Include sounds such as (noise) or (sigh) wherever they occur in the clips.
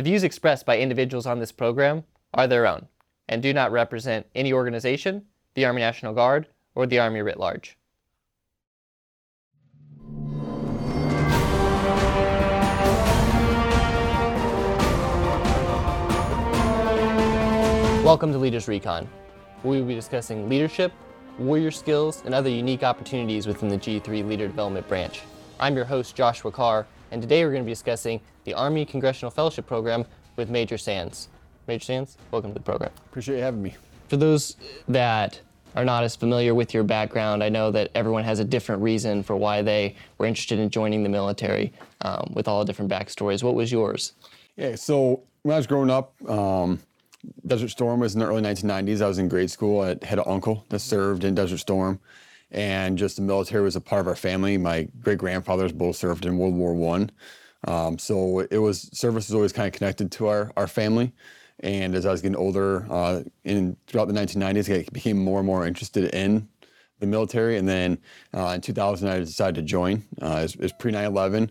The views expressed by individuals on this program are their own and do not represent any organization, the Army National Guard, or the Army writ large. Welcome to Leaders Recon. We will be discussing leadership, warrior skills, and other unique opportunities within the G3 Leader Development Branch. I'm your host, Joshua Carr, and today we're going to be discussing the Army Congressional Fellowship Program with Major Sands. Major Sands, welcome to the program. Appreciate you having me. For those that are not as familiar with your background, I know that everyone has a different reason for why they were interested in joining the military um, with all different backstories. What was yours? Yeah, so when I was growing up, um, Desert Storm was in the early 1990s. I was in grade school. I had an uncle that served in Desert Storm, and just the military was a part of our family. My great grandfathers both served in World War One, um, so it was service was always kind of connected to our our family. And as I was getting older, uh, in throughout the 1990s, I became more and more interested in the military. And then uh, in 2000, I decided to join. Uh, it was, pre 9/11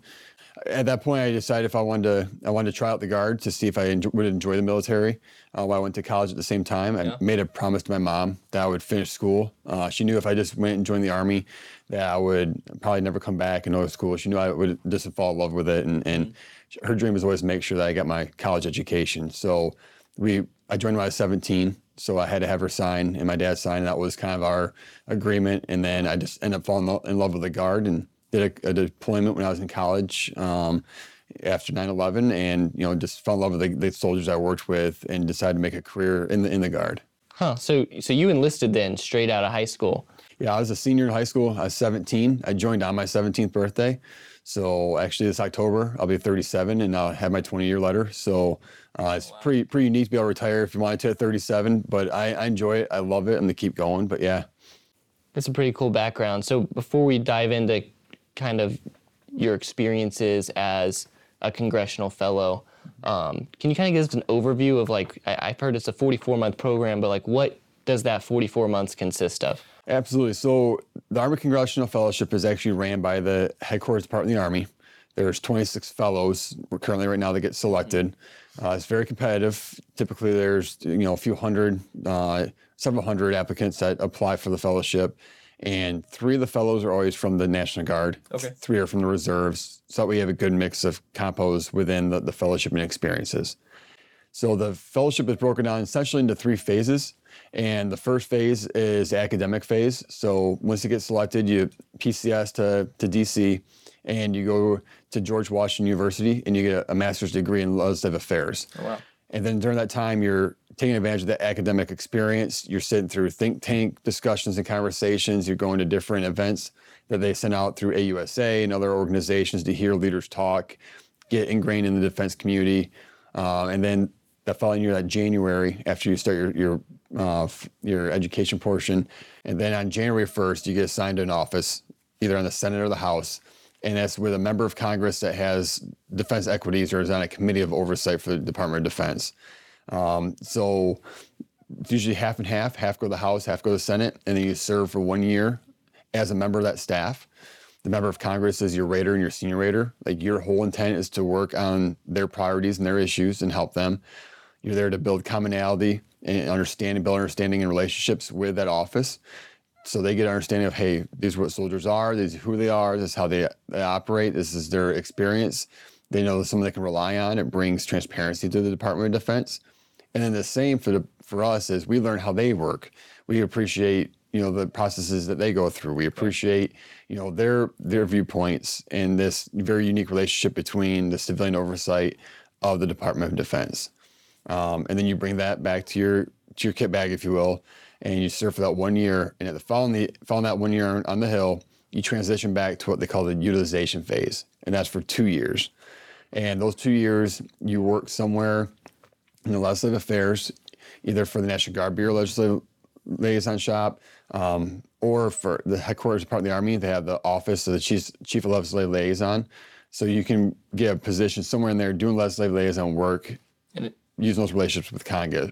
at that point, I decided if I wanted to, I wanted to try out the guard to see if I enjoy, would enjoy the military. Uh, while I went to college at the same time, I yeah. made a promise to my mom that I would finish school. Uh, she knew if I just went and joined the army, that I would probably never come back and go to school. She knew I would just fall in love with it, and, and mm-hmm. her dream was always to make sure that I got my college education. So we, I joined when I was 17 so I had to have her sign and my dad sign. And that was kind of our agreement. And then I just ended up falling in love with the guard and did a, a deployment when I was in college um, after 9/11, and you know just fell in love with the, the, soldiers I worked with, and decided to make a career in the in the guard. Huh. So so you enlisted then straight out of high school. Yeah, I was a senior in high school. I was 17. I joined on my 17th birthday. So actually, this October I'll be 37, and I'll have my 20-year letter. So uh, it's oh, wow. pretty pretty unique to be able to retire if you wanted to at 37. But I, I enjoy it. I love it. I'm gonna keep going. But yeah, that's a pretty cool background. So before we dive into kind of your experiences as a congressional fellow. Um, can you kind of give us an overview of like I, have heard it's a 44 month program, but like what does that 44 months consist of? Absolutely. So the Army Congressional Fellowship is actually ran by the headquarters department of the Army. There's 26 fellows We're currently right now that get selected. Uh, it's very competitive. Typically, there's you know a few hundred, uh, several hundred applicants that apply for the fellowship and three of the fellows are always from the National Guard. Okay. Three are from the reserves, so that we have a good mix of compos within the, the fellowship and experiences. So the fellowship is broken down essentially into three phases. And the first phase is academic phase. So once you get selected, you PCS to, to DC and you go to George Washington University and you get a, a master's degree in legislative affairs. Oh, wow. And then during that time, you're taking advantage of that academic experience. You're sitting through think tank discussions and conversations. You're going to different events that they send out through AUSA and other organizations to hear leaders talk, get ingrained in the defense community. Uh, and then the following year, that January, after you start your your, uh, your education portion, and then on January 1st, you get assigned to an office, either on the Senate or the House, and that's with a member of Congress that has defense equities or is on a committee of oversight for the Department of Defense. Um, so it's usually half and half, half go to the House, half go to the Senate, and then you serve for one year as a member of that staff. The member of Congress is your rater and your senior rater. Like your whole intent is to work on their priorities and their issues and help them. You're there to build commonality and understanding, build understanding and relationships with that office so they get an understanding of hey these are what soldiers are these are who they are this is how they, they operate this is their experience they know someone they can rely on it brings transparency to the department of defense and then the same for the for us is we learn how they work. We appreciate you know the processes that they go through. We appreciate you know their their viewpoints and this very unique relationship between the civilian oversight of the department of defense. Um, and then you bring that back to your to your kit bag if you will and you serve for that one year. And at the following, the, following that one year on the Hill, you transition back to what they call the utilization phase, and that's for two years. And those two years, you work somewhere in the legislative affairs, either for the National Guard Bureau Legislative Liaison Shop, um, or for the headquarters part of the Army, they have the office of the Chief, Chief of Legislative Liaison. So you can get a position somewhere in there doing legislative liaison work. Using those relationships with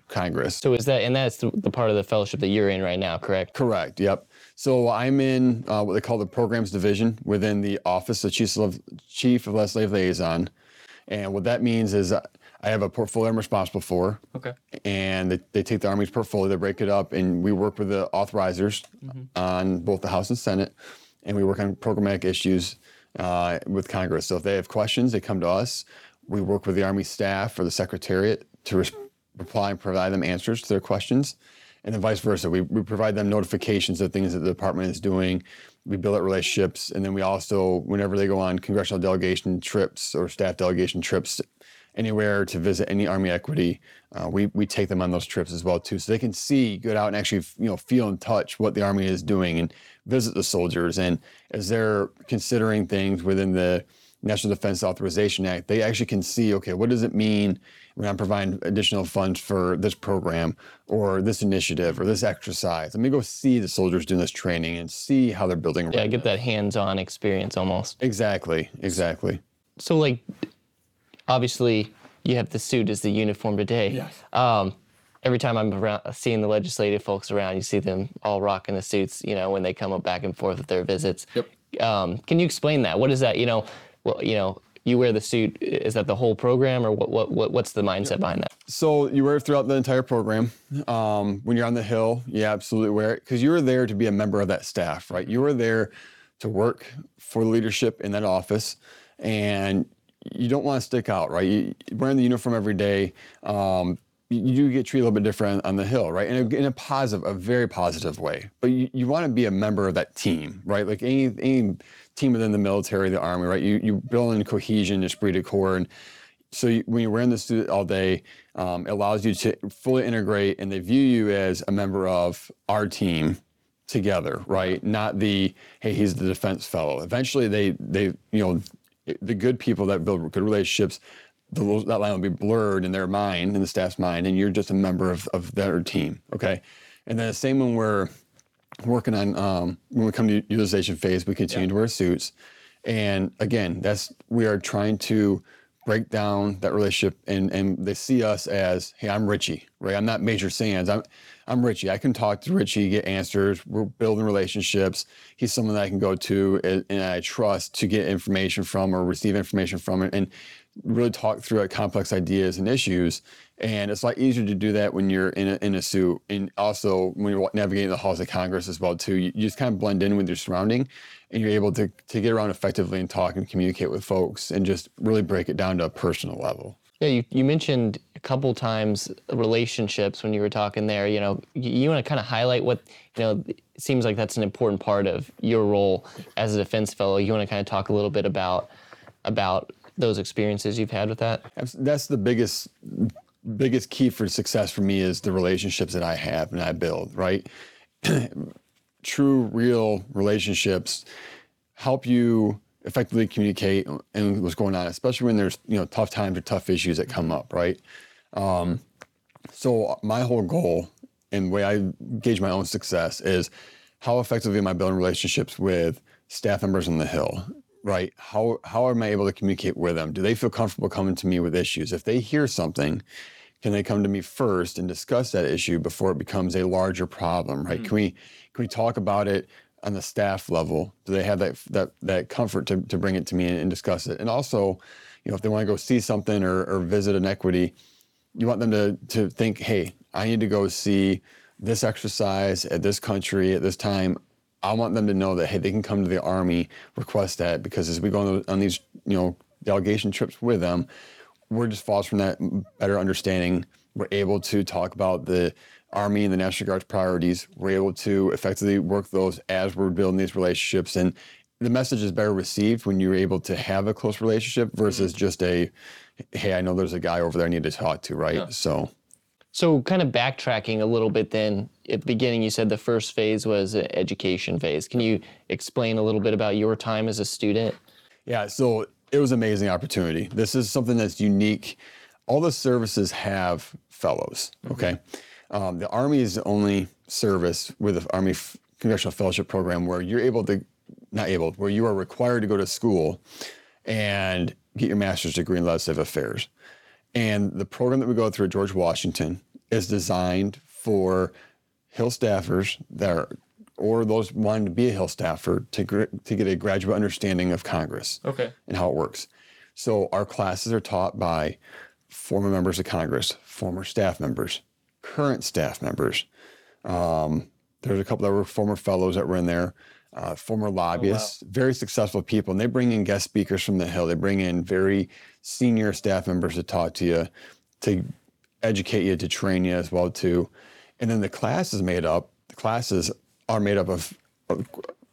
Congress. So is that, and that's the, the, part of the fellowship that you're in right now, correct? Correct. Yep. So I'm in uh, what they call the programs division within the Office of Chief of, Chief of Legislative Liaison, and what that means is I have a portfolio I'm responsible for. Okay. And they, they take the Army's portfolio, they break it up, and we work with the authorizers on both the House and Senate, and we work on programmatic issues uh, with Congress. So if they have questions, they come to us. We work with the Army staff or the Secretariat to res- reply and provide them answers to their questions. And then vice versa. We, we provide them notifications of things that the department is doing. We build up relationships. And then we also, whenever they go on congressional delegation trips or staff delegation trips anywhere to visit any Army equity, uh, we, we take them on those trips as well too. So they can see, get out and actually, you know, feel and touch what the Army is doing and visit the soldiers. And as they're considering things within the National Defense Authorization Act, they actually can see, okay, what does it mean when I'm providing additional funds for this program or this initiative or this exercise? Let me go see the soldiers doing this training and see how they're building. Yeah, get that hands-on experience almost. Exactly, exactly. So like, obviously, you have the suit as the uniform today. Yes. Um, every time I'm around, seeing the legislative folks around, you see them all rocking the suits. You know, when they come up back and forth with their visits. Yep. Um, can you explain that? What is that? You know, well, you know, you wear the suit. Is that the whole program, or what? What? what what's the mindset behind that? So you wear it throughout the entire program. Um, when you're on the Hill, you absolutely wear it because you were there to be a member of that staff, right? You were there to work for leadership in that office, and you don't want to stick out, right? You, wearing the uniform every day, um, you, you get treated a little bit different on the Hill, right? In a, in a positive, a very positive way. But you, you want to be a member of that team, right? Like any any team within the military, the army, right? You you build in cohesion, esprit de corps, and so you, when you're wearing the suit all day, um, it allows you to fully integrate, and they view you as a member of our team together, right? Not the hey, he's the defense fellow. Eventually, they they you know the good people that build good relationships. The, that line will be blurred in their mind, in the staff's mind, and you're just a member of, of their team. Okay, and then the same when we're working on um, when we come to utilization phase, we continue to wear suits, and again, that's we are trying to break down that relationship and and they see us as hey i'm richie right? I'm not major sands. I'm i'm richie. I can talk to richie get answers. We're building relationships. He's someone that i can go to and, and i trust to get information from or receive information from and really talk through like, complex ideas and issues and it's a lot easier to do that when you're in a, in a suit and also when you're navigating the halls of congress as well too you, you just kind of blend in with your surrounding and you're able to, to get around effectively and talk and communicate with folks and just really break it down to a personal level Yeah, you, you mentioned a couple times relationships when you were talking there. You know, you, you want to kind of highlight what, you know, it seems like that's an important part of your role as a defense fellow. You want to kind of talk a little bit about about those experiences you've had with that? That's, that's the biggest biggest key for success for me is the relationships that I have and I build, right? (clears throat) True, real relationships help you effectively communicate and what's going on, especially when there's you know tough times or tough issues that come up, right? Um, so my whole goal and way I gauge my own success is how effectively am I building relationships with staff members on the Hill, right? How how am I able to communicate with them? Do they feel comfortable coming to me with issues? If they hear something, can they come to me first and discuss that issue before it becomes a larger problem, right? Hmm. Can we can we talk about it on the staff level? Do they have that that that comfort to, to bring it to me and, and discuss it? And also, you know, if they want to go see something or, or visit an equity, you want them to to think, hey, I need to go see this exercise at this country at this time. I want them to know that hey, they can come to the army, request that because as we go on, on these you know delegation trips with them, we're just fostering that better understanding. We're able to talk about the Army and the National Guard's priorities. We're able to effectively work those as we're building these relationships. And the message is better received when you're able to have a close relationship versus mm-hmm. just a, hey, I know there's a guy over there I need to talk to, right? So, So, kind of backtracking a little bit, then at the beginning, you said the first phase was an education phase. Can you explain a little bit about your time as a student? Yeah, so it was an amazing opportunity. This is something that's unique. All the services have fellows, okay? Um, the Army is the only service with the Army Congressional Fellowship Program where you're able to, not able, where you are required to go to school and get your master's degree in legislative affairs. And the program that we go through at George Washington is designed for Hill staffers that are, or those wanting to be a Hill staffer to, gr- to get a graduate understanding of Congress Okay. and how it works. So our classes are taught by former members of Congress, former staff members, current staff members. Um, there's a couple that were former fellows that were in there, uh, former lobbyists, very successful people. And they bring in guest speakers from the Hill. They bring in very senior staff members to talk to you, to educate you, to train you as well too. And then the class is made up. The classes are made up of, you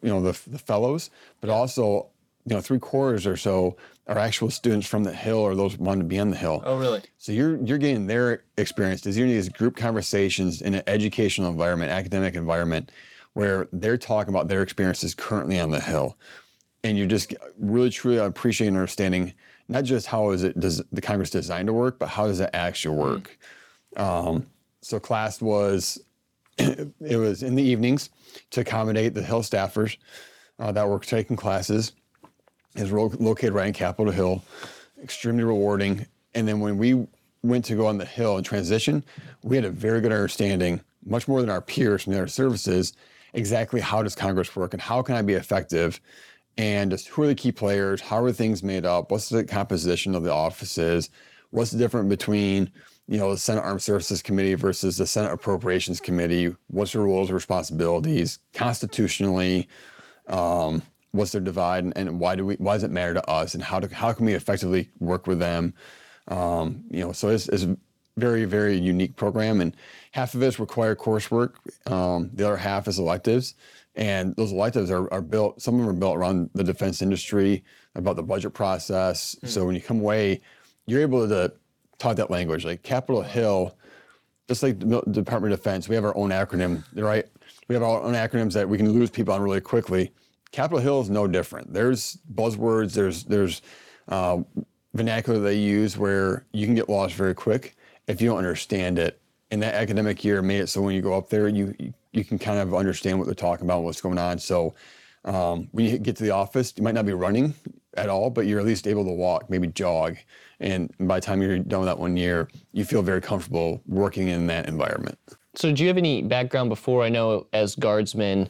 know, the, the fellows, but also you know, three quarters or so are actual students from the Hill or those wanting to be on the Hill. Oh, really? So you're you're getting their experience. These are these group conversations in an educational environment, academic environment, where they're talking about their experiences currently on the Hill, and you're just really truly appreciating and understanding not just how is it does the Congress designed to work, but how does it actually work. Mm-hmm. Um, so class was (clears throat) it was in the evenings to accommodate the Hill staffers uh, that were taking classes. Is located right in Capitol Hill, extremely rewarding. And then when we went to go on the Hill and transition, we had a very good understanding, much more than our peers from the other services, exactly how does Congress work and how can I be effective? And just who are the key players, how are things made up, what's the composition of the offices, what's the difference between you know the Senate Armed Services Committee versus the Senate Appropriations Committee, what's their roles and responsibilities constitutionally, um, what's their divide and, and, why do we why does it matter to us and how do, how can we effectively work with them? Um, you know so it's, it's, a very very unique program and half of it is required coursework. Um, the other half is electives and those electives are, are built some of them are built around the defense industry about the budget process. Mm. so when you come away you're able to talk that language like capitol hill just like the department of defense we have our own acronym right we have our own acronyms that we can lose people on really quickly Capitol Hill is no different. There's buzzwords, there's there's uh, vernacular they use where you can get lost very quick if you don't understand it. And that academic year made it so when you go up there, you you can kind of understand what they're talking about, what's going on. So um, when you get to the office, you might not be running at all, but you're at least able to walk, maybe jog. And by the time you're done with that one year, you feel very comfortable working in that environment. So, do you have any background before? I know as guardsmen,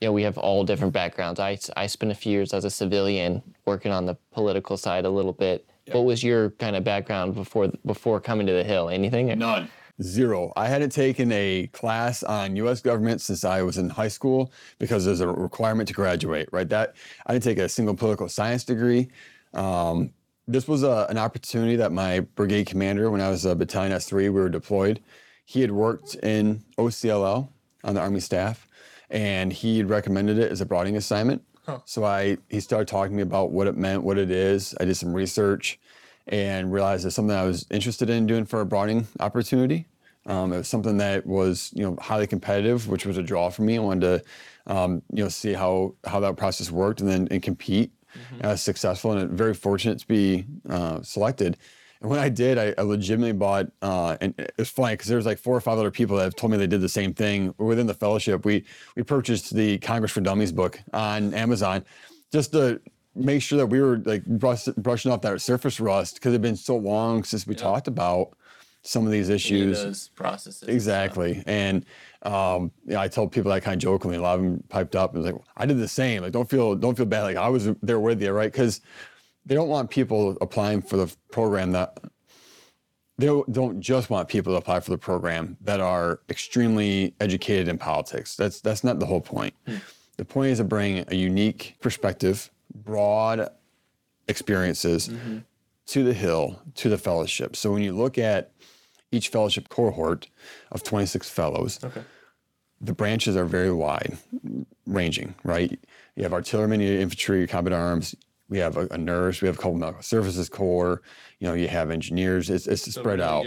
you know, we have all different backgrounds. I, I spent a few years as a civilian working on the political side a little bit. What was your kind of background before before coming to the Hill? Anything? None. Zero. I hadn't taken a class on U.S. government since I was in high school because there's a requirement to graduate. Right. That I didn't take a single political science degree. Um, this was a, an opportunity that my brigade commander, when I was a battalion S3, we were deployed. He had worked in OCLL on the Army staff and he had recommended it as a broading assignment. Huh. So I he started talking to me about what it meant, what it is. I did some research and realized it's something I was interested in doing for a broading opportunity. Um, it was something that was you know highly competitive, which was a draw for me. I wanted to um, you know see how how that process worked and then and compete. Mm-hmm. I was successful and very fortunate to be uh, selected. And when I did, I, I legitimately bought, uh, and it's funny because there's like four or five other people that have told me they did the same thing within the fellowship. We we purchased the Congress for Dummies book on Amazon just to make sure that we were like brush, brushing off that surface rust because it had been so long since we yep. talked about some of these issues. Processes. Exactly. And um, you know, I told people that kind of jokingly. A lot of them piped up and was like, "I did the same. Like, don't feel don't feel bad. Like I was there with you, right?" Because they don't want people applying for the program that they don't just want people to apply for the program that are extremely educated in politics. That's that's not the whole point. Hmm. The point is to bring a unique perspective, broad experiences mm-hmm. to the Hill, to the fellowship. So when you look at each fellowship cohort of 26 fellows, okay. The branches are very wide ranging, right? You have artillerymen, you have infantry, combat arms, we have a, a, nurse, we have a couple medical services corps, you know, you have engineers. It's, it's so spread out.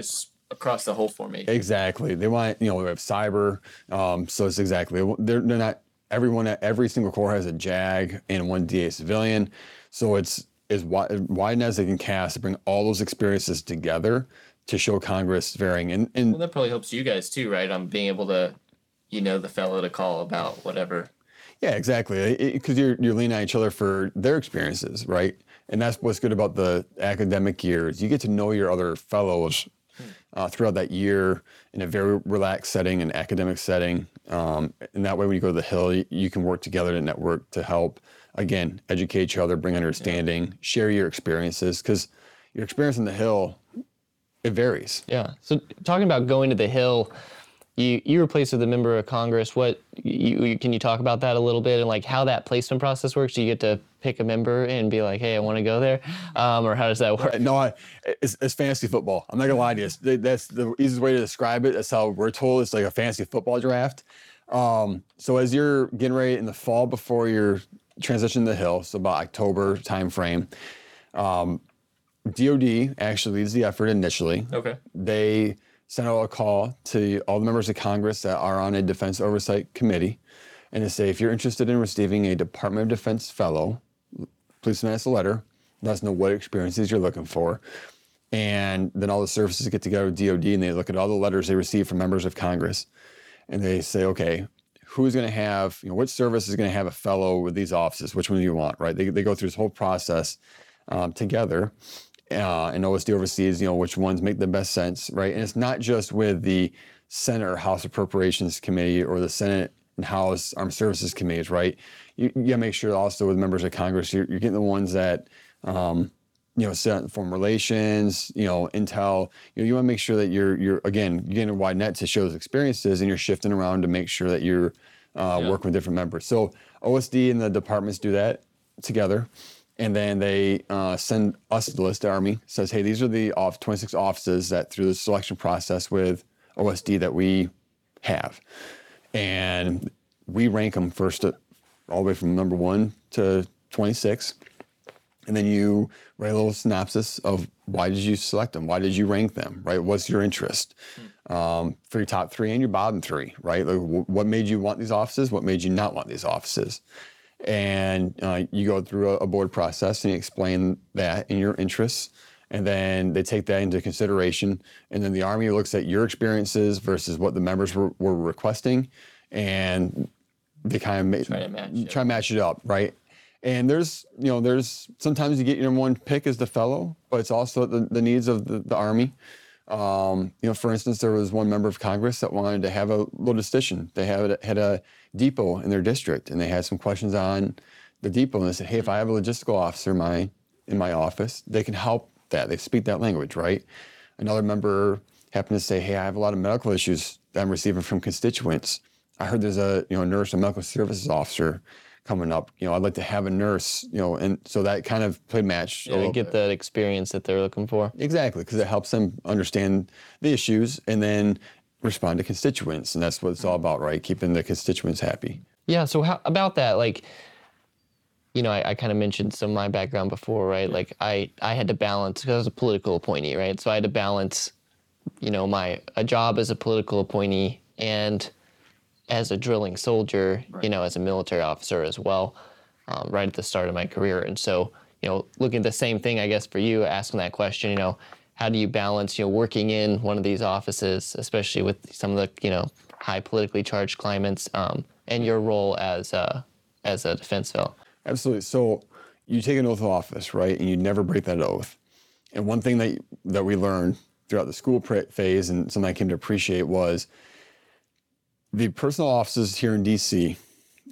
across the whole formation. Exactly. They want, you know, we have cyber. Um, so it's exactly, they're, they're not, everyone, every single corps has a JAG and one DA civilian. So it's as wide, wide as they can cast to bring all those experiences together to show Congress varying. And, and well, that probably helps you guys too, right? On being able to, you know, the fellow to call about whatever yeah, exactly. Because you're you're leaning on each other for their experiences, right? And that's what's good about the academic years. You get to know your other fellows uh, throughout that year in a very relaxed setting, an academic setting. Um, and that way, when you go to the Hill, you, you, can work together to network to help, again, educate each other, bring understanding, yeah. share your experiences. Because your experience in the Hill it varies. Yeah. So talking about going to the Hill, you you were placed with a member of Congress. What you, you can you talk about that a little bit and like how that placement process works? Do you get to pick a member and be like, hey, I want to go there, um, or how does that work? No, I, it's, it's fantasy football. I'm not gonna lie to you. That's the easiest way to describe it. That's how we're told. It's like a fantasy football draft. Um, so as you're getting ready in the fall before your transition to the Hill, so about October timeframe, um, DoD actually leads the effort initially. Okay. They sent out a call to all the members of Congress that are on a Defense Oversight Committee, and to say if you're interested in receiving a Department of Defense fellow, please send us a letter. Let us know what experiences you're looking for. And then all the services get together with DoD and they look at all the letters they receive from members of Congress, and they say, okay, who's going to have, you know, which service is going to have a fellow with these offices? Which one do you want, right? They, they go through this whole process um, together uh, and OSD oversees, you know, which ones make the best sense, right? And it's not just with the Senate or House Appropriations Committee or the Senate and House Armed Services Committees, right? You, you got to make sure also with members of Congress, you're, you're getting the ones that, um, you know, Senate Foreign Relations, you know, Intel. You know, you want to make sure that you're, you're again, you're getting a wide net to show those experiences, and you're shifting around to make sure that you're uh, Yeah. working with different members. So OSD and the departments do that together and then they uh, send us the list. The Army says, "Hey, these are the off 26 offices that through the selection process with OSD that we have," and we rank them first, to, all the way from number one to 26, and then you write a little synopsis of why did you select them, why did you rank them, right? What's your interest um, for your top three and your bottom three, right? Like, wh- what made you want these offices? What made you not want these offices? And uh, you go through a, a board process and you explain that and your interests and then they take that into consideration. And then the army looks at your experiences versus what the members were, were requesting and they kind of ma- Try to match it. try to match it up right? And there's you know there's sometimes you get your number one pick as the fellow but it's also the, the needs of the, the army um, you know, for instance, there was one member of Congress that wanted to have a logistician. They had had a depot in their district, and they had some questions on the depot. And they said, "Hey, if I have a logistical officer in my in my office, they can help that. They speak that language, right?" Another member happened to say, "Hey, I have a lot of medical issues that I'm receiving from constituents. I heard there's a you know nurse, a medical services officer." Coming up, you know, I'd like to have a nurse, you know, and so that kind of play match. Yeah, to get bit. that experience that they're looking for. Exactly, because it helps them understand the issues and then respond to constituents. And that's what it's all about, right? Keeping the constituents happy. Yeah. So how about that? Like, you know, I, I kind of mentioned some of my background before, right? Like, I I had to balance because I was a political appointee, right? So I had to balance, you know, my a job as a political appointee and as a drilling soldier, you know, as a military officer as well, um, right at the start of my career. And so, you know, looking at the same thing, I guess, for you, asking that question, you know, how do you balance, you know, working in one of these offices, especially with some of the, you know, high politically charged climates, um, and your role as a, as a defense fellow? Absolutely. So you take an oath of office, right? And you never break that oath. And one thing that that we learned throughout the school pra- phase and something I came to appreciate was the personal offices here in DC,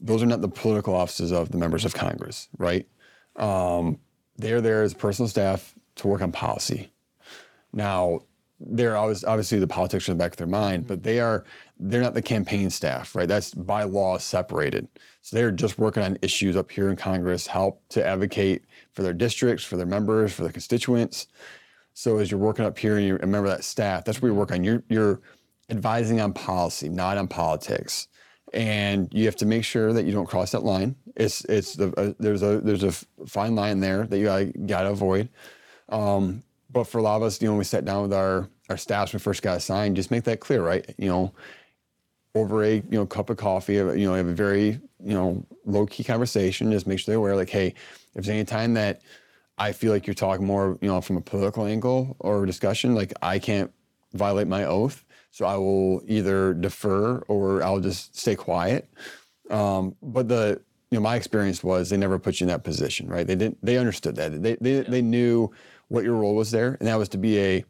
those are not the political offices of the members of Congress, right? Um, they're there as personal staff to work on policy. Now, they're always obviously the politics are in the back of their mind, but they are they're not the campaign staff, right? That's by law separated. So they're just working on issues up here in Congress, help to advocate for their districts, for their members, for their constituents. So as you're working up here and you're a member of that staff, that's where you work on. You're you're advising on policy, not on politics, and you have to make sure that you don't cross that line. It's it's the uh, there's a there's a fine line there that you gotta, gotta avoid. Um, but for a lot of us, you know, when we sat down with our our staffs when we first got assigned, just make that clear, right? You know, over a you know cup of coffee, you know, have a very you know low key conversation. Just make sure they're aware, like, hey, if there's any time that I feel like you're talking more, you know, from a political angle or discussion, like I can't violate my oath, so I will either defer or I'll just stay quiet. Um, but the you know my experience was they never put you in that position, right? They didn't. They understood that. They they, they knew what your role was there, and that was to be a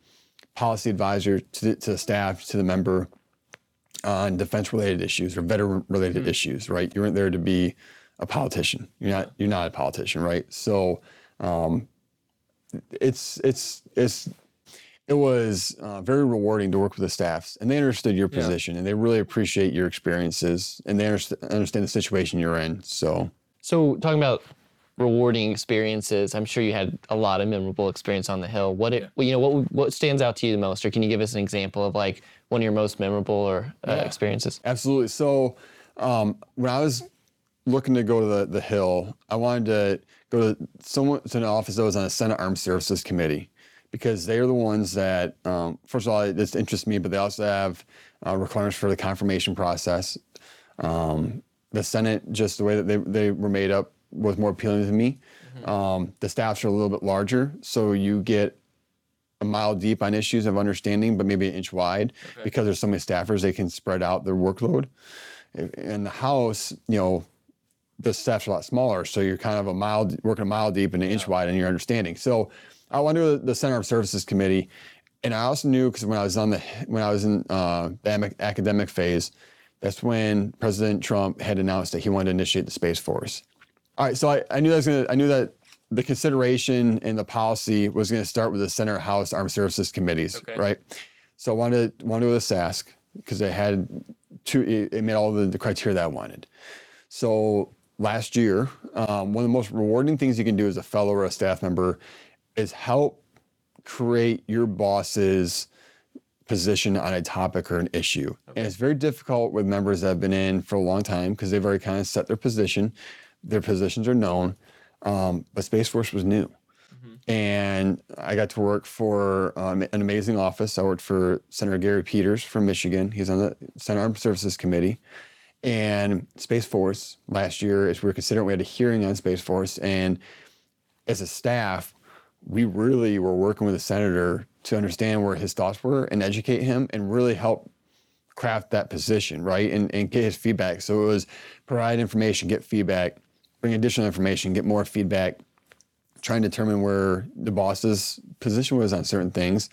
policy advisor to the, to the staff, to the member on defense related issues or veteran related issues, right? You weren't there to be a politician. You're not you're not a politician, right? So um, it's it's it's it was uh, very rewarding to work with the staffs, and they understood your Yeah. position, and they really appreciate your experiences, and they underst- understand the situation you're in. So, So talking about rewarding experiences, I'm sure you had a lot of memorable experience on the hill. What it, well, you know, what what stands out to you the most, or can you give us an example of like one of your most memorable or uh, Yeah. experiences? absolutely. So, um, when I was looking to go to the, the Hill, I wanted to go to someone to an office that was on the Senate Armed Services Committee because they are the ones that, um, first of all, this interests me, but they also have uh, requirements for the confirmation process. Um, the Senate, just the way that they, they were made up, was more appealing to me. Um, the staffs are a little bit larger, so you get a mile deep on issues of understanding, but maybe an inch wide because there's so many staffers, they can spread out their workload. In the House, you know, the staff's a lot smaller, so you're kind of a mile working a mile deep and an inch wide in your understanding. So I went to the Senate Armed Services Committee, and I also knew because when I was on the when I was in uh, the academic phase, that's when President Trump had announced that he wanted to initiate the Space Force. All right, so I, I knew that was gonna, I knew that the consideration and the policy was going to start with the Senate House Armed Services Committees, Okay. right? So I wanted wanted to go to SASC because it had two, it, it met all the, the criteria that I wanted. So last year, um, one of the most rewarding things you can do as a fellow or a staff member is help create your boss's position on a topic or an issue. And it's very difficult with members that have been in for a long time because they've already kind of set their position. Their positions are known. Um, but Space Force was new. And I got to work for um, an amazing office. I worked for Senator Gary Peters from Michigan. He's on the Senate Armed Services Committee. And Space Force last year, as we were considering, we had a hearing on Space Force. And as a staff, we really were working with the senator to understand where his thoughts were and educate him and really help craft that position, right? And, and get his feedback. So it was provide information, get feedback, bring additional information, get more feedback, trying to determine where the boss's position was on certain things,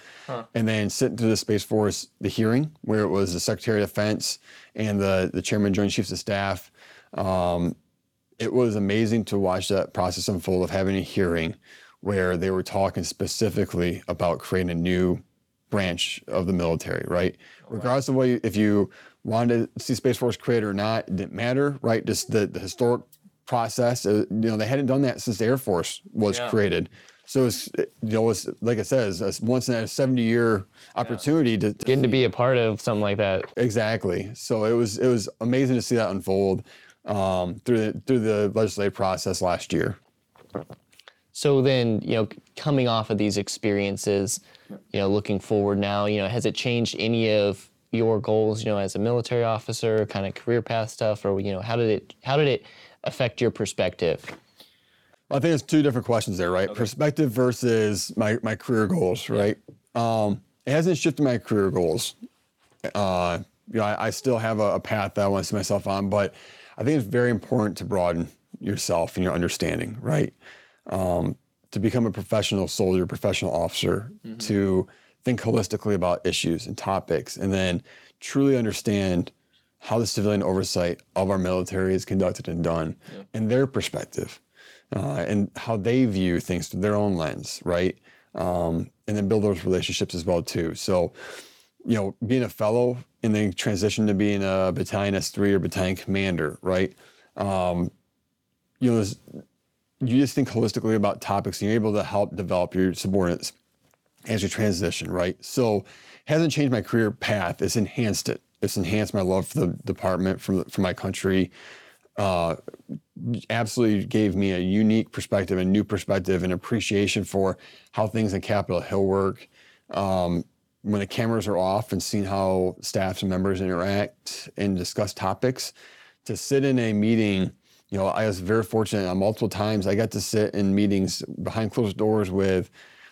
and then sit through the Space Force, the hearing, where it was the Secretary of Defense and the, the Chairman, Joint Chiefs of Staff. Um, it was amazing to watch that process unfold of having a hearing where they were talking specifically about creating a new branch of the military, right? Regardless of what you, if you wanted to see Space Force created or not, it didn't matter, right? Just the, the historic process, uh, you know, they hadn't done that since the Air Force was Yeah. created. So it's, you know, it's like I said, it's once in a 70 year opportunity to, to Getting to be a part of something like that. Exactly. So it was it was amazing to see that unfold um, through the through the legislative process last year. So then, you know, coming off of these experiences, you know, looking forward now, you know, has it changed any of your goals, you know, as a military officer, kind of career path stuff, or you know, how did it how did it affect your perspective? I think it's two different questions there, right? Perspective versus my my career goals, right? Um, it hasn't shifted my career goals. Uh, you know, I, I still have a, a path that I want to see myself on, but I think it's very important to broaden yourself and your understanding, right? Um, to become a professional soldier, professional officer, to think holistically about issues and topics, and then truly understand how the civilian oversight of our military is conducted and done, and their perspective, uh, and how they view things through their own lens, right? Um, and then build those relationships as well too. So, you know, being a fellow and then transition to being a battalion S3 or battalion commander, right? Um, you know, there's- you just think holistically about topics and you're able to help develop your subordinates as you transition, right? So hasn't changed my career path. It's enhanced it. It's enhanced my love for the department, for, for my country. Uh, absolutely gave me a unique perspective, a new perspective, and appreciation for how things in Capitol Hill work. Um, when the cameras are off and seeing how staffs and members interact and discuss topics, to sit in a meeting, you know, I was very fortunate on multiple times. I got to sit in meetings behind closed doors with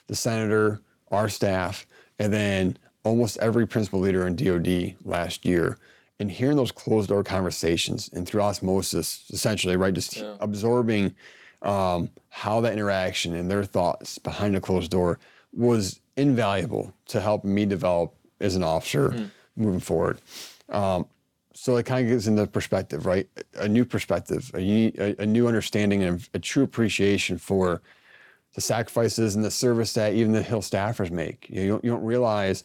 the senator, our staff, and then almost every principal leader in DoD last year. And hearing those closed door conversations and through osmosis, essentially, right, just absorbing um, how that interaction and their thoughts behind a closed door was invaluable to help me develop as an officer moving forward. Um, so it kind of gives into perspective, right? A new perspective, a, a, a new understanding and a true appreciation for the sacrifices and the service that even the Hill staffers make. You, know, you, don't, you don't realize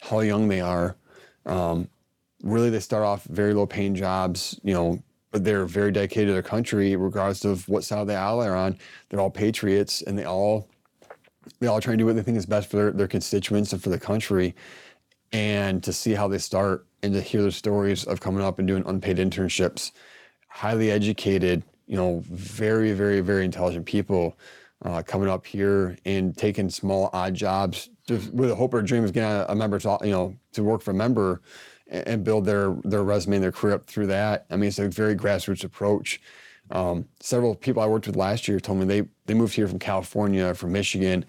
how young they are. Um, really, they start off very low paying jobs, you know, but they're very dedicated to their country, regardless of what side of the aisle they're on. They're all patriots, and they all they all try to do what they think is best for their, their constituents and for the country. And to see how they start and to hear the stories of coming up and doing unpaid internships, highly educated, you know, very, very, very intelligent people uh, coming up here and taking small odd jobs just with a hope or a dream of getting a, member to, you know, to work for a member and build their their resume and their career up through that. I mean, it's a very grassroots approach. Um, several people I worked with last year told me they they moved here from California, from Michigan,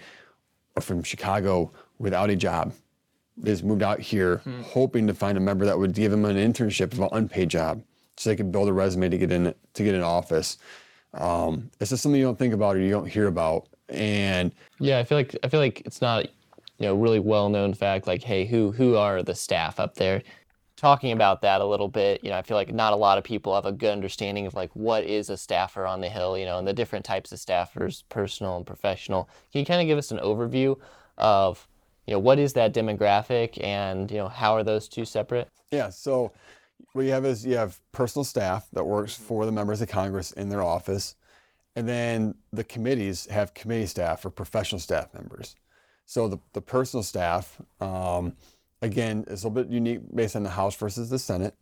or from Chicago without a job. Just moved out here hmm. hoping to find a member that would give them an internship of an unpaid job, so they could build a resume to get in to get in office. Um, it's just something you don't think about or you don't hear about. And yeah, I feel like I feel like it's not you know really well known fact like hey who who are the staff up there talking about that a little bit, you know, I feel like not a lot of people have a good understanding of like what is a staffer on the Hill, you know, and the different types of staffers, personal and professional. Can you kind of give us an overview of, you know, what is that demographic and, you know, how are those two separate? Yeah, so what you have is you have personal staff that works for the members of Congress in their office, and then the committees have committee staff or professional staff members. So the, the personal staff, um, again, it's a little bit unique based on the House versus the Senate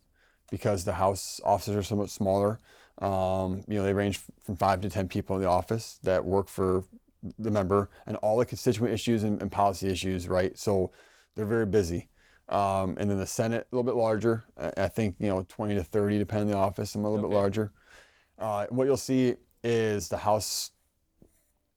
because the House offices are somewhat smaller. Um, you know, they range from five to 10 people in the office that work for the member and all the constituent issues and, and policy issues, right? So they're very busy. Um, and then the Senate, a little bit larger. I think, you know, 20 to 30, depending on the office, I'm a little okay. bit larger. Uh, what you'll see is the House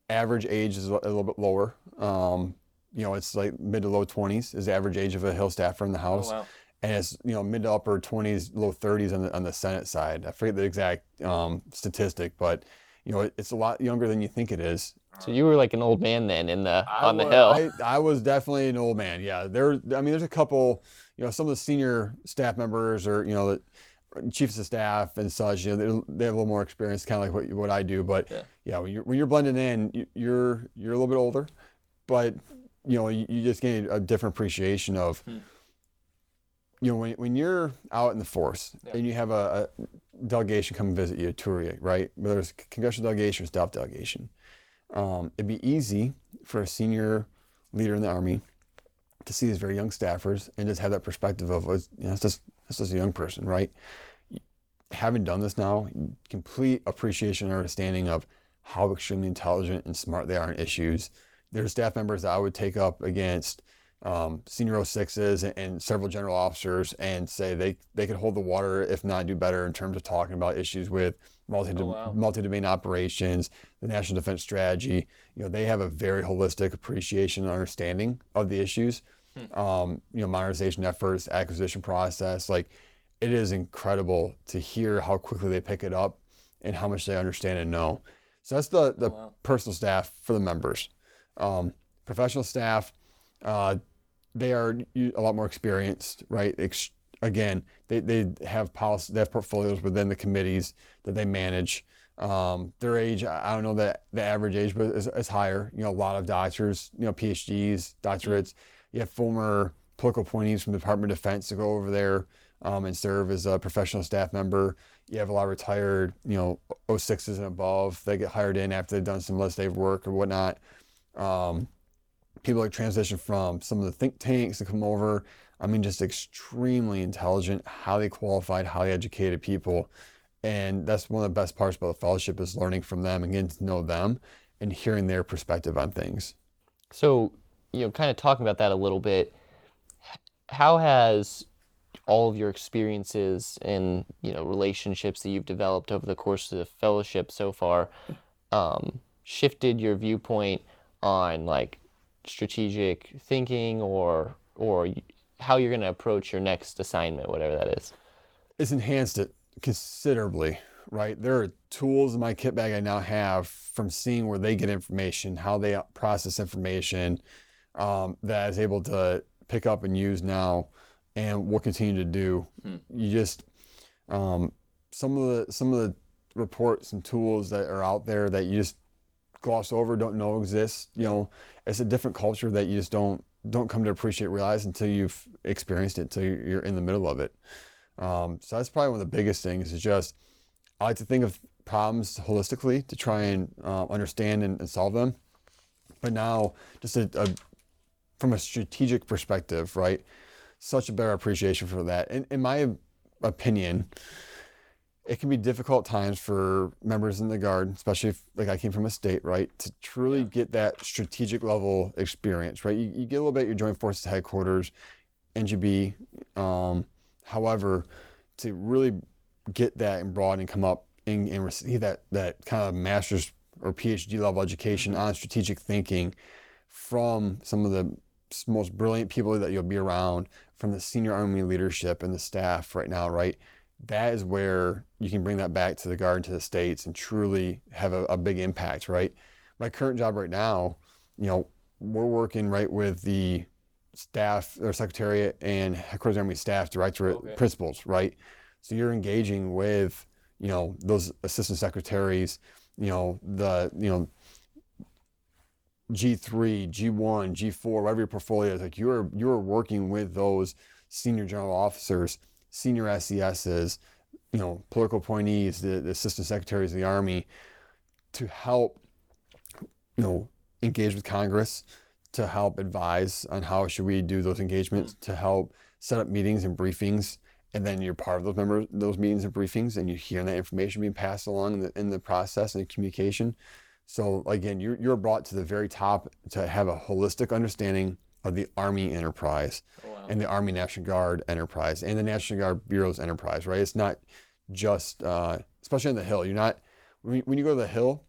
average age is a little bit lower. Um, you know, it's like mid to low 20s is the average age of a Hill staffer in the oh, House. Oh, wow. And it's, you know, mid to upper 20s, low 30s on the, on the Senate side. I forget the exact um, statistic, but, you know, it, it's a lot younger than you think it is. So you were like an old man then in the I on was, the hill. I, I, was definitely an old man. Yeah, there. I mean, there's a couple. You know, some of the senior staff members or you know the chiefs of staff and such. You know, they have a little more experience, kind of like what what I do. But yeah, yeah when you're when you're blending in, you're you're a little bit older, but you know, you, you just gain a different appreciation of, hmm. You know, when, when you're out in the force yeah. and you have a, a, delegation come visit you, tour you, right? Whether it's congressional delegation or staff delegation, um, it'd be easy for a senior leader in the Army to see these very young staffers and just have that perspective of, you know, it's just, it's just a young person, right? Having done this now, complete appreciation and understanding of how extremely intelligent and smart they are in issues there's staff members that I would take up against um, senior 06s and, and, several general officers and say they, they could hold the water, if not do better in terms of talking about issues with multi, oh, wow. multi-domain operations, the national defense strategy. You know, they have a very holistic appreciation and understanding of the issues. Hmm. Um, you know, modernization efforts, acquisition process. Like, it is incredible to hear how quickly they pick it up and how much they understand and know. So that's the, the oh, wow. personal staff for the members. Um, professional staff, uh, they are a lot more experienced, right? Ex- again, they, they have policy, they have portfolios within the committees that they manage. Um, their age, I don't know that the average age, but is, is higher. You know, a lot of doctors, you know, PhDs, doctorates. You have former political appointees from the Department of Defense to go over there um, and serve as a professional staff member. You have a lot of retired, you know, 06s and above. They get hired in after they've done some less legislative work or whatnot. Um, people that transition from some of the think tanks to come over. I mean, just extremely intelligent, highly qualified, highly educated people. And that's one of the best parts about the fellowship is learning from them and getting to know them and hearing their perspective on things. So, you know, kind of talking about that a little bit, how has all of your experiences and, you know, relationships that you've developed over the course of the fellowship so far um, shifted your viewpoint on like strategic thinking or or how you're going to approach your next assignment, whatever that is? It's enhanced it considerably, right? There are tools in my kit bag I now have from seeing where they get information, how they process information um, that is able to pick up and use now, and will continue to do. Hmm. You just um, some of the some of the reports and tools that are out there that you just gloss over, don't know exists. You know, it's a different culture that you just don't don't come to appreciate, realize until you've experienced it, until you're in the middle of it. Um, so that's probably one of the biggest things. Is just I like to think of problems holistically to try and uh, understand and, and, solve them. But now, just a, a, from a strategic perspective, right? Such a better appreciation for that. In, in my opinion, it can be difficult times for members in the guard, especially if like I came from a state, right, to truly get that strategic level experience, right? You, you get a little bit at your Joint Forces headquarters, NGB. Um, however, to really get that and broaden and come up and, and receive that that kind of master's or PhD level education on strategic thinking from some of the most brilliant people that you'll be around, from the senior Army leadership and the staff right now, right? That is where you can bring that back to the Guard, to the States, and truly have a, a big impact, right? My current job right now, you know, we're working right with the staff or secretariat and headquarters army staff directorate okay. principals right so you're engaging with you know those assistant secretaries you know the you know G3, G1, G4, whatever your portfolio is, like you're you're working with those senior general officers, senior SESs, you know, political appointees, the, the assistant secretaries of the army, to help, you know, engage with Congress, to help advise on how should we do those engagements, to help set up meetings and briefings and then you're part of those members, those meetings and briefings, and you hear that information being passed along in the, in the process and the communication. So again, you're, you're brought to the very top to have a holistic understanding of the Army enterprise oh, wow. and the Army National Guard enterprise and the National Guard Bureau's enterprise, right? It's not just, uh, especially on the Hill, you're not, when you go to the Hill,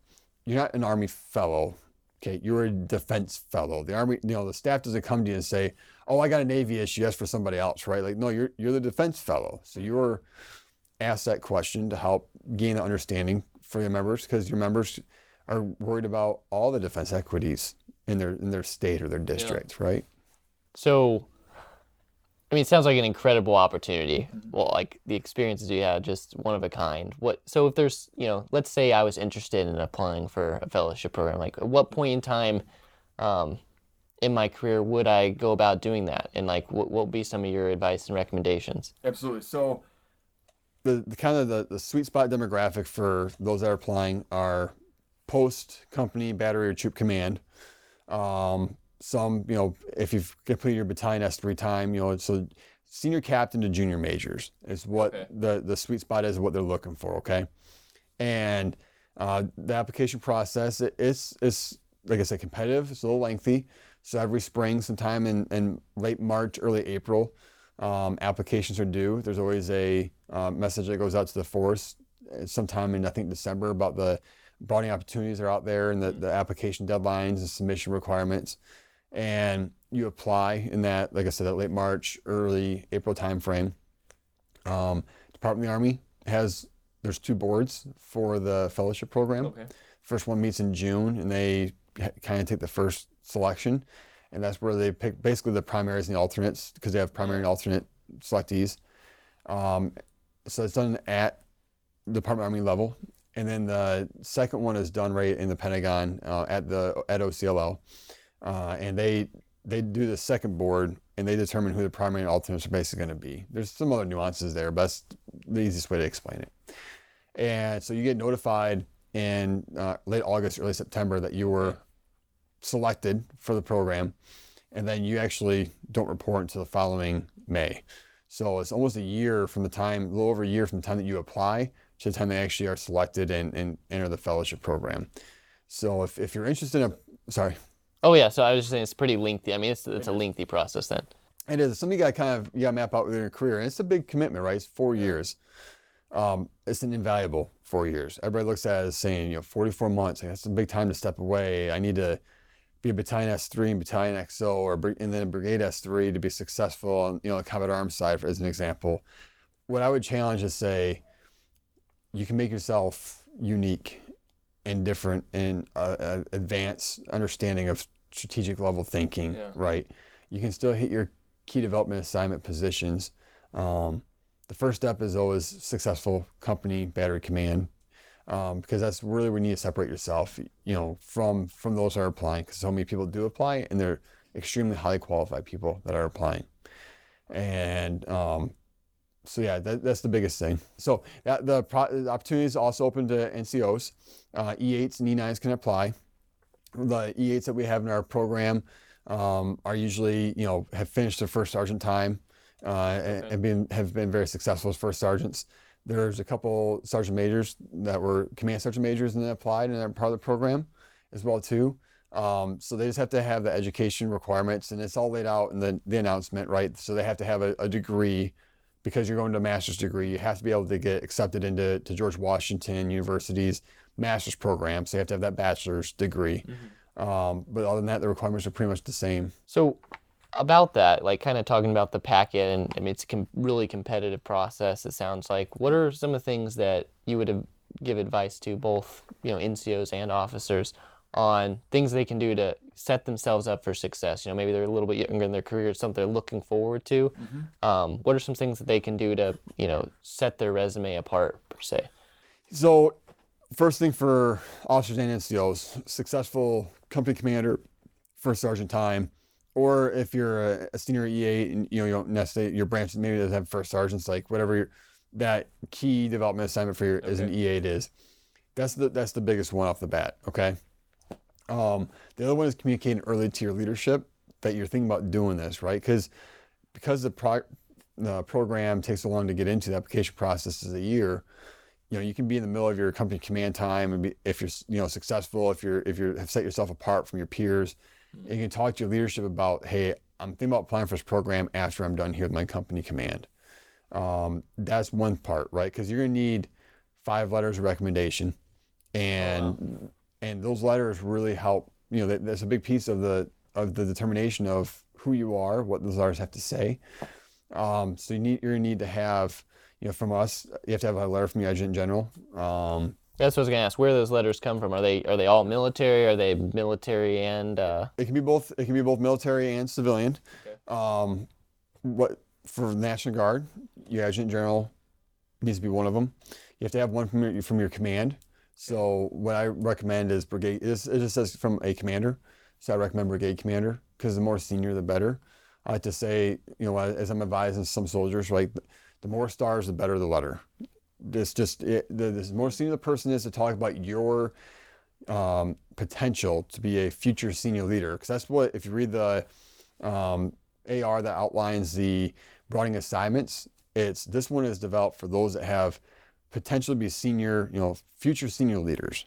you're not an Army fellow Okay, you're a defense fellow. The army, you know, the staff doesn't come to you and say, "Oh, I got a Navy issue. That's for somebody else," right? Like, no, you're you're the defense fellow. So you're asked that question to help gain an understanding for your members because your members are worried about all the defense equities in their in their state or their district, yeah. right? So I mean, it sounds like an incredible opportunity. Mm-hmm. Well, like the experiences you had, just one of a kind. What? So, if there's, you know, let's say I was interested in applying for a fellowship program, like at what point in time, um, in my career would I go about doing that? And like, what, what would be some of your advice and recommendations? Absolutely. So, the, the kind of the, the sweet spot demographic for those that are applying are post company battery or troop command. Um, some, you know, if you've completed your battalion S3 time, you know, so senior captain to junior majors is what okay. the, the sweet spot is, what they're looking for, okay? And uh, the application process, it, it's, it's, like I said, competitive, it's a little lengthy. So every spring, sometime in, in late March, early April, um, applications are due. There's always a uh, message that goes out to the force uh, sometime in, I think, December about the broadening opportunities are out there and the, the application deadlines and submission requirements and you apply in that, like I said, that late March, early April timeframe. Um, Department of the Army has there's two boards for the fellowship program. Okay. First one meets in June, and they kind of take the first selection, and that's where they pick basically the primaries and the alternates because they have primary and alternate selectees. Um, so it's done at the Department of Army level, and then the second one is done right in the Pentagon uh, at the at OCLL uh, and they they do the second board and they determine who the primary and alternates are basically going to be. There's some other nuances there, but that's the easiest way to explain it. And so you get notified in uh, late August, early September that you were selected for the program, and then you actually don't report until the following May. So it's almost a year from the time, a little over a year from the time that you apply to the time they actually are selected and, and enter the fellowship program. So if, if you're interested in a, sorry. Oh yeah, so I was just saying it's pretty lengthy. I mean, it's it's a lengthy process then. It is. Something you got kind of you got to map out within your career, and it's a big commitment, right? It's four years. Um, it's an invaluable four years. Everybody looks at it as saying, you know, 44 months. Like, that's a big time to step away. I need to be a battalion S3 and battalion XO, or and then a brigade S3 to be successful on you know the combat arms side, as an example. What I would challenge is say, you can make yourself unique and different in uh, advanced understanding of strategic level thinking, yeah. right? You can still hit your key development assignment positions. Um, the first step is always successful company battery command. um, because that's really where you need to separate yourself, you know, from from those that are applying. Because so many people do apply, and they're extremely highly qualified people that are applying. And um, so yeah, that, that's the biggest thing. So that, the, pro, the opportunity is also open to NCOs. Uh, E8s and E9s can apply. The E8s that we have in our program um, are usually, you know, have finished their first sergeant time uh, and, and been have been very successful as first sergeants. There's a couple sergeant majors that were command sergeant majors and then applied and they're part of the program as well too. Um, so they just have to have the education requirements, and it's all laid out in the, the announcement, right? So they have to have a, a degree because you're going to a master's degree. You have to be able to get accepted into to George Washington University's master's program. So you have to have that bachelor's degree. Um, but other than that, the requirements are pretty much the same. So about that, like kind of talking about the packet, and I mean it's a com- really competitive process. It sounds like. What are some of the things that you would give advice to both you know NCOs and officers on things they can do to set themselves up for success? You know, maybe they're a little bit younger in their career, it's something they're looking forward to. Um, what are some things that they can do to you know set their resume apart per se? So, first thing for officers and NCOs, successful company commander, first sergeant time, or if you're a, a senior E8 and you know you don't necessarily your branch maybe doesn't have first sergeants, like whatever your, that key development assignment for your as an E8 is. That's the that's the biggest one off the bat. Okay. Um, the other one is communicating early to your leadership that you're thinking about doing this, right? Because because the pro, the program takes so long to get into the application process is a year you know you can be in the middle of your company command time and be, if you're you know successful if you're if you have set yourself apart from your peers you can talk to your leadership about hey i'm thinking about applying for this program after i'm done here with my company command. Um, that's one part right? Because you're going to need five letters of recommendation and and those letters really help you know that, that's a big piece of the of the determination of who you are what those letters have to say um, so you need you're going to need to have you know, from us, you have to have a letter from the adjutant general. Um, That's what I was gonna ask. Where those letters come from? Are they are they all military? Are they military and uh, it can be both. It can be both military and civilian. Um, what for the National Guard, your adjutant general needs to be one of them. You have to have one from your from your command. So what I recommend is brigade. It's, it just says from a commander. So I recommend brigade commander because the more senior, the better. I like to say, you know, as I'm advising some soldiers, like the more stars, the better the letter. This just it, the, the more senior the person is to talk about your um, potential to be a future senior leader. Because that's what if you read the um, AR that outlines the broadening assignments, it's this one is developed for those that have potential to be senior, you know, future senior leaders.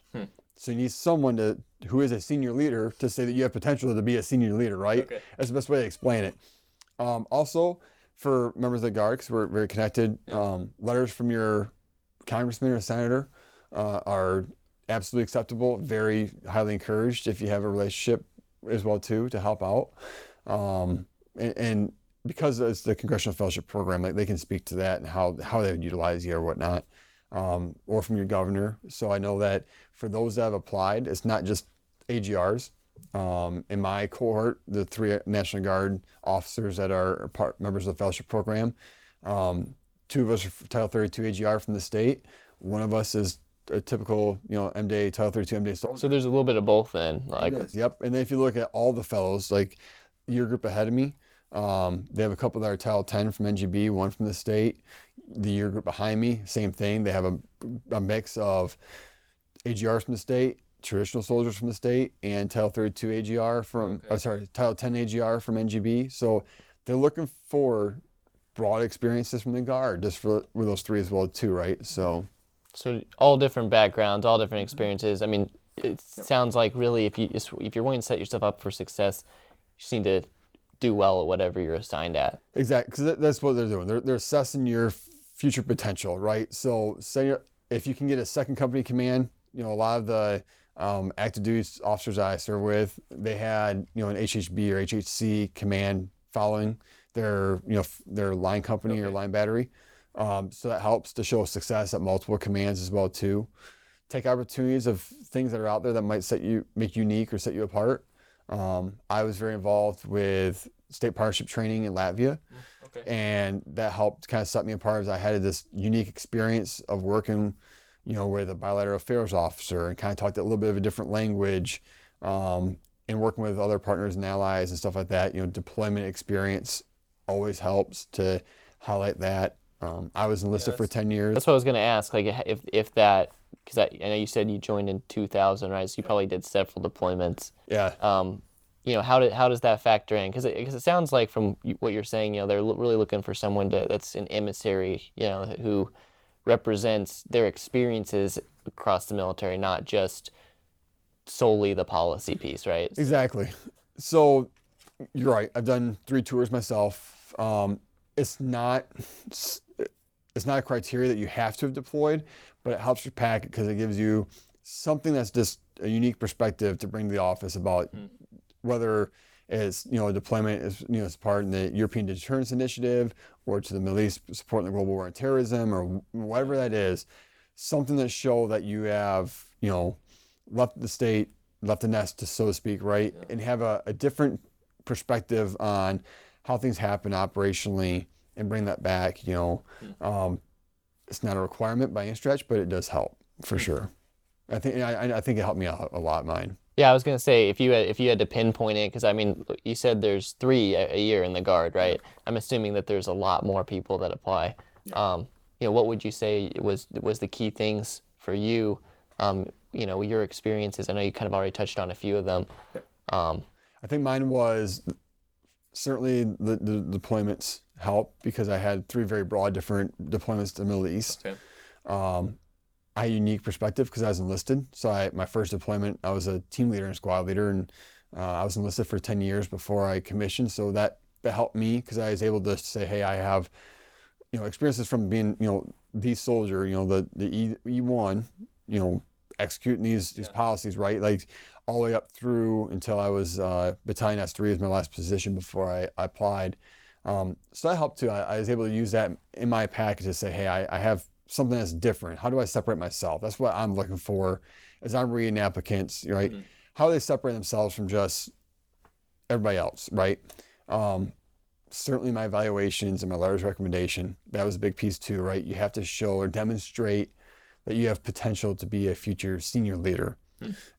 So you need someone to who is a senior leader to say that you have potential to be a senior leader, right? Okay. That's the best way to explain it. Um, also, for members of the Guard, because we're very connected, um, letters from your congressman or senator uh, are absolutely acceptable, very highly encouraged if you have a relationship as well too to help out. Um, and, and because it's the Congressional Fellowship Program, like they can speak to that and how how they would utilize you or whatnot, um, or from your governor. So I know that for those that have applied, it's not just AGRs. Um, in my cohort, the three National Guard officers that are part members of the fellowship program, um, two of us are Title 32 AGR from the state. One of us is a typical, you know, M-Day Title 32 M-Day soldier. so? There's a little bit of both then. Like Yep. And then if you look at all the fellows, like your group ahead of me, um, they have a couple that are Title 10 from NGB, one from the state. The year group behind me, same thing. They have a, a mix of AGRs from the state, traditional soldiers from the state, and Title 32 AGR from, Okay. oh, sorry, Title 10 AGR from NGB. So they're looking for broad experiences from the Guard, just for with those three as well too, right? So So all different backgrounds, all different experiences. I mean, it sounds like really if you if you're wanting to set yourself up for success, you just need to do well at whatever you're assigned at. Exactly, because that's what they're doing. They're, they're assessing your future potential, right? So, say if you can get a second company command, you know, a lot of the um, active duty officers I serve with, they had, you know, an HHB or HHC command following their, you know, f- their line company or line battery. Um, so that helps to show success at multiple commands as well too. Take opportunities of things that are out there that might set you make you unique or set you apart. Um, I was very involved with state partnership training in Latvia, Okay. and that helped kind of set me apart as I had this unique experience of working you know, with a bilateral affairs officer and kind of talked a little bit of a different language. Um, and working with other partners and allies and stuff like that, you know, deployment experience always helps to highlight that. Um, I was enlisted Yeah, for 10 years. That's what I was going to ask. Like, if if that, because I, I know you said you joined in 2000, right? So you probably did several deployments. Yeah. Um, you know, how did how does that factor in? Because it, 'cause it sounds like from what you're saying, you know, they're lo- really looking for someone to, that's an emissary, you know, who represents their experiences across the military, not just solely the policy piece, right? Exactly. So you're right. I've done three tours myself. Um, it's not it's not a criteria that you have to have deployed, but it helps your packet because it gives you something that's just a unique perspective to bring to the office about hmm. whether it's you know a deployment is you know as part in the European Deterrence Initiative or to the Middle East supporting the global war on terrorism or whatever hmm. that is, something that show that you have you know left the state, left the nest, to so to speak, right, and have a, a different perspective on how things happen operationally and bring that back. You know, hmm. um, it's not a requirement by any stretch, but it does help for sure. I think I, I think it helped me out a lot. Mine. Yeah, I was gonna say if you had if you had to pinpoint it, because I mean, you said there's three a, a year in the guard, right? I'm assuming that there's a lot more people that apply. Um, you know, what would you say was was the key things for you? Um, you know, your experiences. I know you kind of already touched on a few of them. Um, I think mine was certainly the, the deployments help because I had three very broad different deployments to the Middle East. Okay. Um, I had a unique perspective because I was enlisted. So I, my first deployment, I was a team leader and squad leader, and uh, I was enlisted for 10 years before I commissioned. So that, helped me because I was able to say, hey, I have, you know, experiences from being, you know, the soldier, you know, the, the E, E1, you know, executing these, these policies, right? Like all the way up through until I was uh, battalion S3 as my last position before I, I applied. Um, so that helped too. I, I was able to use that in my package to say, hey, I, I have something that's different. How do I separate myself? That's what I'm looking for as I'm reading applicants, right? How do they separate themselves from just everybody else, right? Um, certainly my evaluations and my letters of recommendation, that was a big piece too, right? You have to show or demonstrate that you have potential to be a future senior leader.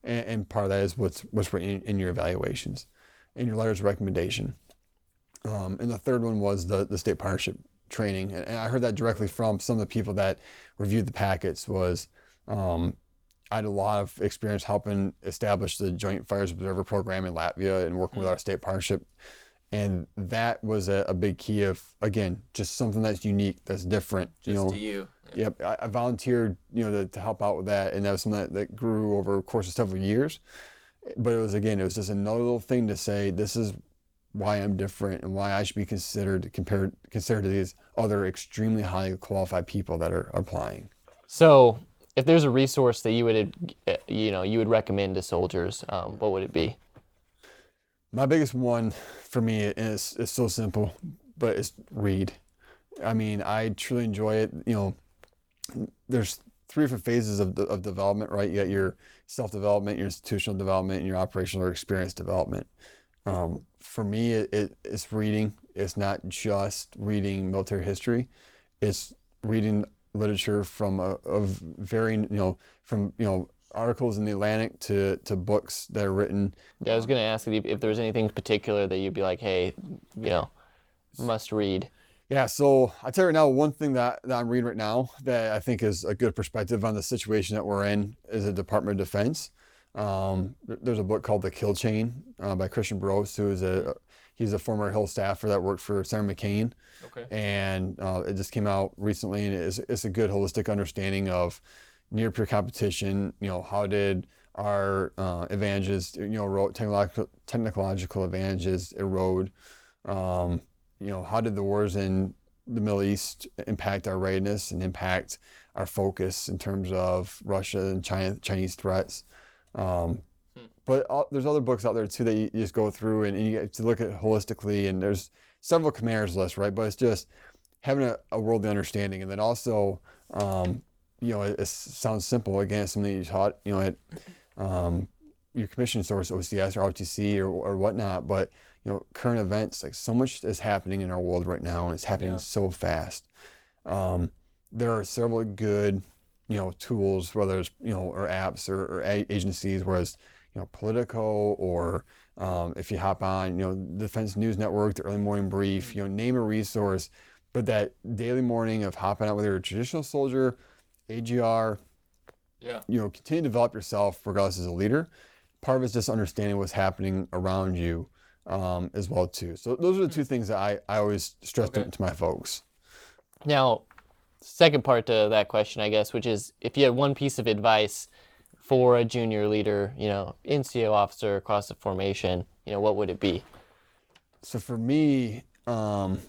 And, and part of that is what's what's written in, in your evaluations, in your letters of recommendation. Um, and the third one was the the state partnership training, and, and I heard that directly from some of the people that reviewed the packets. Was um, I had a lot of experience helping establish the Joint Fires Observer Program in Latvia and working with our state partnership, and that was a, a big key of again just something that's unique, that's different. you know, you. Yep, I, I volunteered, you know, to, to help out with that, and that was something that, that grew over a course of several years. But it was again, it was just another little thing to say, this is why I'm different and why I should be considered compared considered to these other extremely highly qualified people that are applying. So, if there's a resource that you would, uh, you know, you would recommend to soldiers, um, what would it be? My biggest one for me is is so simple, but it's read. I mean, I truly enjoy it. You know, there's three different phases of, of development, right? You got your self development, your institutional development, and your operational or experience development. Um, for me, it, it, it's reading. It's not just reading military history. It's reading literature from a, of varying, you know, from you know articles in the Atlantic to to books that are written. Yeah, I was gonna ask if, if there was anything particular that you'd be like, hey, you know, must read. Yeah, so I tell you right now, one thing that, that I'm reading right now that I think is a good perspective on the situation that we're in is the Department of Defense. Um, there's a book called The Kill Chain uh, by Christian Brose, who is a he's a former Hill staffer that worked for Senator McCain, Okay. and uh, it just came out recently, and it's, it's a good holistic understanding of near peer competition. You know, how did our uh, advantages, you know, erode, technological technological advantages erode? Um, you know, how did the wars in the Middle East impact our readiness and impact our focus in terms of Russia and China, Chinese threats? Um, but all, there's other books out there too that you, you just go through and, and you get to look at holistically. And there's several commanders lists, right? But it's just having a, a worldly understanding, and then also, um, you know, it, it sounds simple. Again, it's something you taught, you know, at um, your commission source, OCS or RTC or, or whatnot. But you know, current events, like so much is happening in our world right now, and it's happening Yeah. so fast. Um, there are several good you know tools, whether it's you know or apps or, or a- agencies, whereas you know Politico or um, if you hop on you know Defense News Network, the early morning brief, you know name a resource, but that daily morning of hopping out, whether you're a traditional soldier, AGR, yeah, you know continue to develop yourself regardless as a leader. Part of it's just understanding what's happening around you um, as well too. So those are the two things that I, I always stress Okay. to, to my folks. Now, second part to that question, I guess, which is if you had one piece of advice for a junior leader, you know, NCO officer across the formation, you know, what would it be? So for me, um,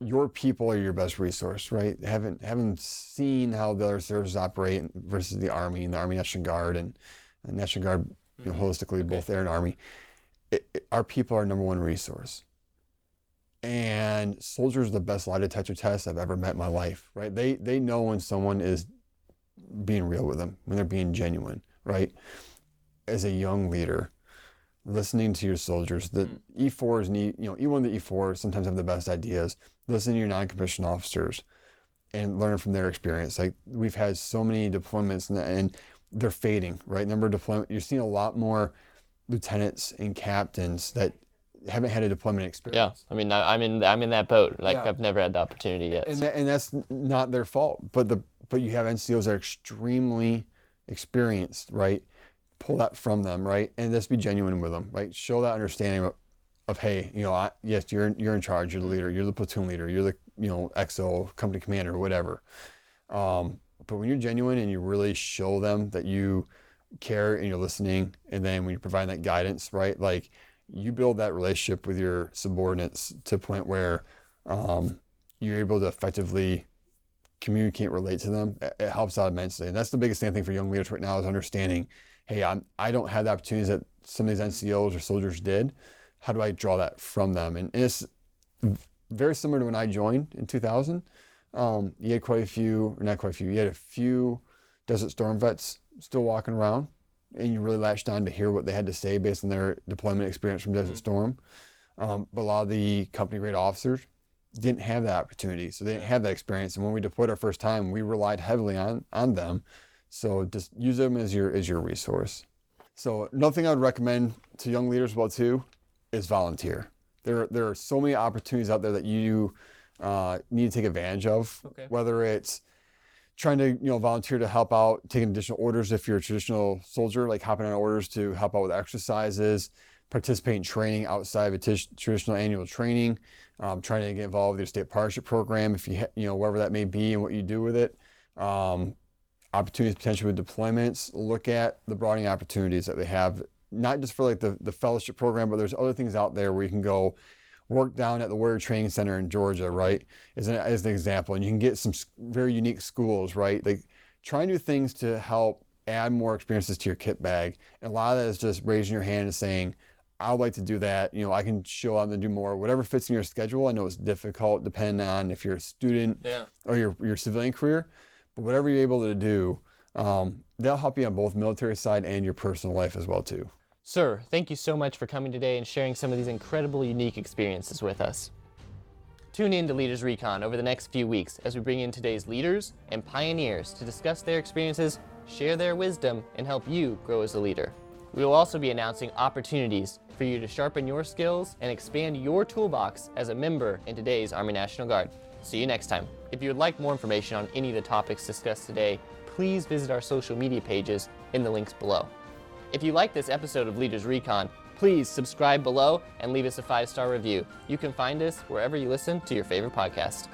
your people are your best resource, right? Having having seen how the other services operate versus the Army and the Army National Guard and, and National Guard, you know, holistically, both Air and Army, it, it- our people are number one resource. And soldiers are the best lie detector test I've ever met in my life, right? They they know when someone is being real with them, when they're being genuine, right? As a young leader, listening to your soldiers. The mm. E4s need, you know, E1 to E4 sometimes have the best ideas. Listen to your non-commissioned officers and learn from their experience. Like we've had so many deployments and, and they're fading, right? Number of deployment, you're seeing a lot more lieutenants and captains that haven't had a deployment experience. Yeah, I mean, I- I'm in I'm in that boat. Like Yeah. I've never had the opportunity yet. and that, and that's not their fault. But the but you have NCOs that are extremely experienced, right? Pull that from them, right? And just be genuine with them, right? Show that understanding of, of hey, you know, I, yes, you're you're in charge, you're the leader, you're the platoon leader, you're the you know XO company commander, whatever. Um, but when you're genuine and you really show them that you care and you're listening, and then when you provide that guidance, right, like you build that relationship with your subordinates to a point where um, you're able to effectively communicate, relate to them. It, helps out immensely, and that's the biggest thing for young leaders right now is understanding, hey, I'm I don't have the opportunities that some of these NCOs or soldiers did. How do I draw that from them? And it's very similar to when I joined in 2000. Um, you had quite a few, or not quite a few, you had a few Desert Storm vets still walking around, and you really latched on to hear what they had to say based on their deployment experience from Desert Storm. Um, but a lot of the company grade officers didn't have that opportunity, so they didn't have that experience. And when we deployed our first time, we relied heavily on on them. So just use them as your as your resource. So another thing I would recommend to young leaders about too is volunteer. There there are so many opportunities out there that you uh, need to take advantage of. Okay. Whether it's trying to you know volunteer to help out, taking additional orders if you're a traditional soldier, like hopping on orders to help out with exercises, participate in training outside of traditional annual training, um, trying to get involved with your state partnership program if you ha- you know wherever that may be and what you do with it. Um, opportunities potentially with deployments. Look at the broadening opportunities that they have, not just for like the, the fellowship program, but there's other things out there where you can go work down at the Warrior Training Center in Georgia, right? As an, as an example, and you can get some very unique schools, right? Like try new things to help add more experiences to your kit bag. And a lot of that is just raising your hand and saying, I would like to do that. You know, I can show up and do more, whatever fits in your schedule. I know it's difficult depending on if you're a student Yeah. or your, your civilian career, but whatever you're able to do, um, they'll help you on both military side and your personal life as well too. Sir, thank you so much for coming today and sharing some of these incredible, unique experiences with us. Tune in to Leaders Recon over the next few weeks as we bring in today's leaders and pioneers to discuss their experiences, share their wisdom, and help you grow as a leader. We will also be announcing opportunities for you to sharpen your skills and expand your toolbox as a member in today's Army National Guard. See you next time. If you would like more information on any of the topics discussed today, please visit our social media pages in the links below. If you like this episode of Leaders Recon, please subscribe below and leave us a five star review. You can find us wherever you listen to your favorite podcast.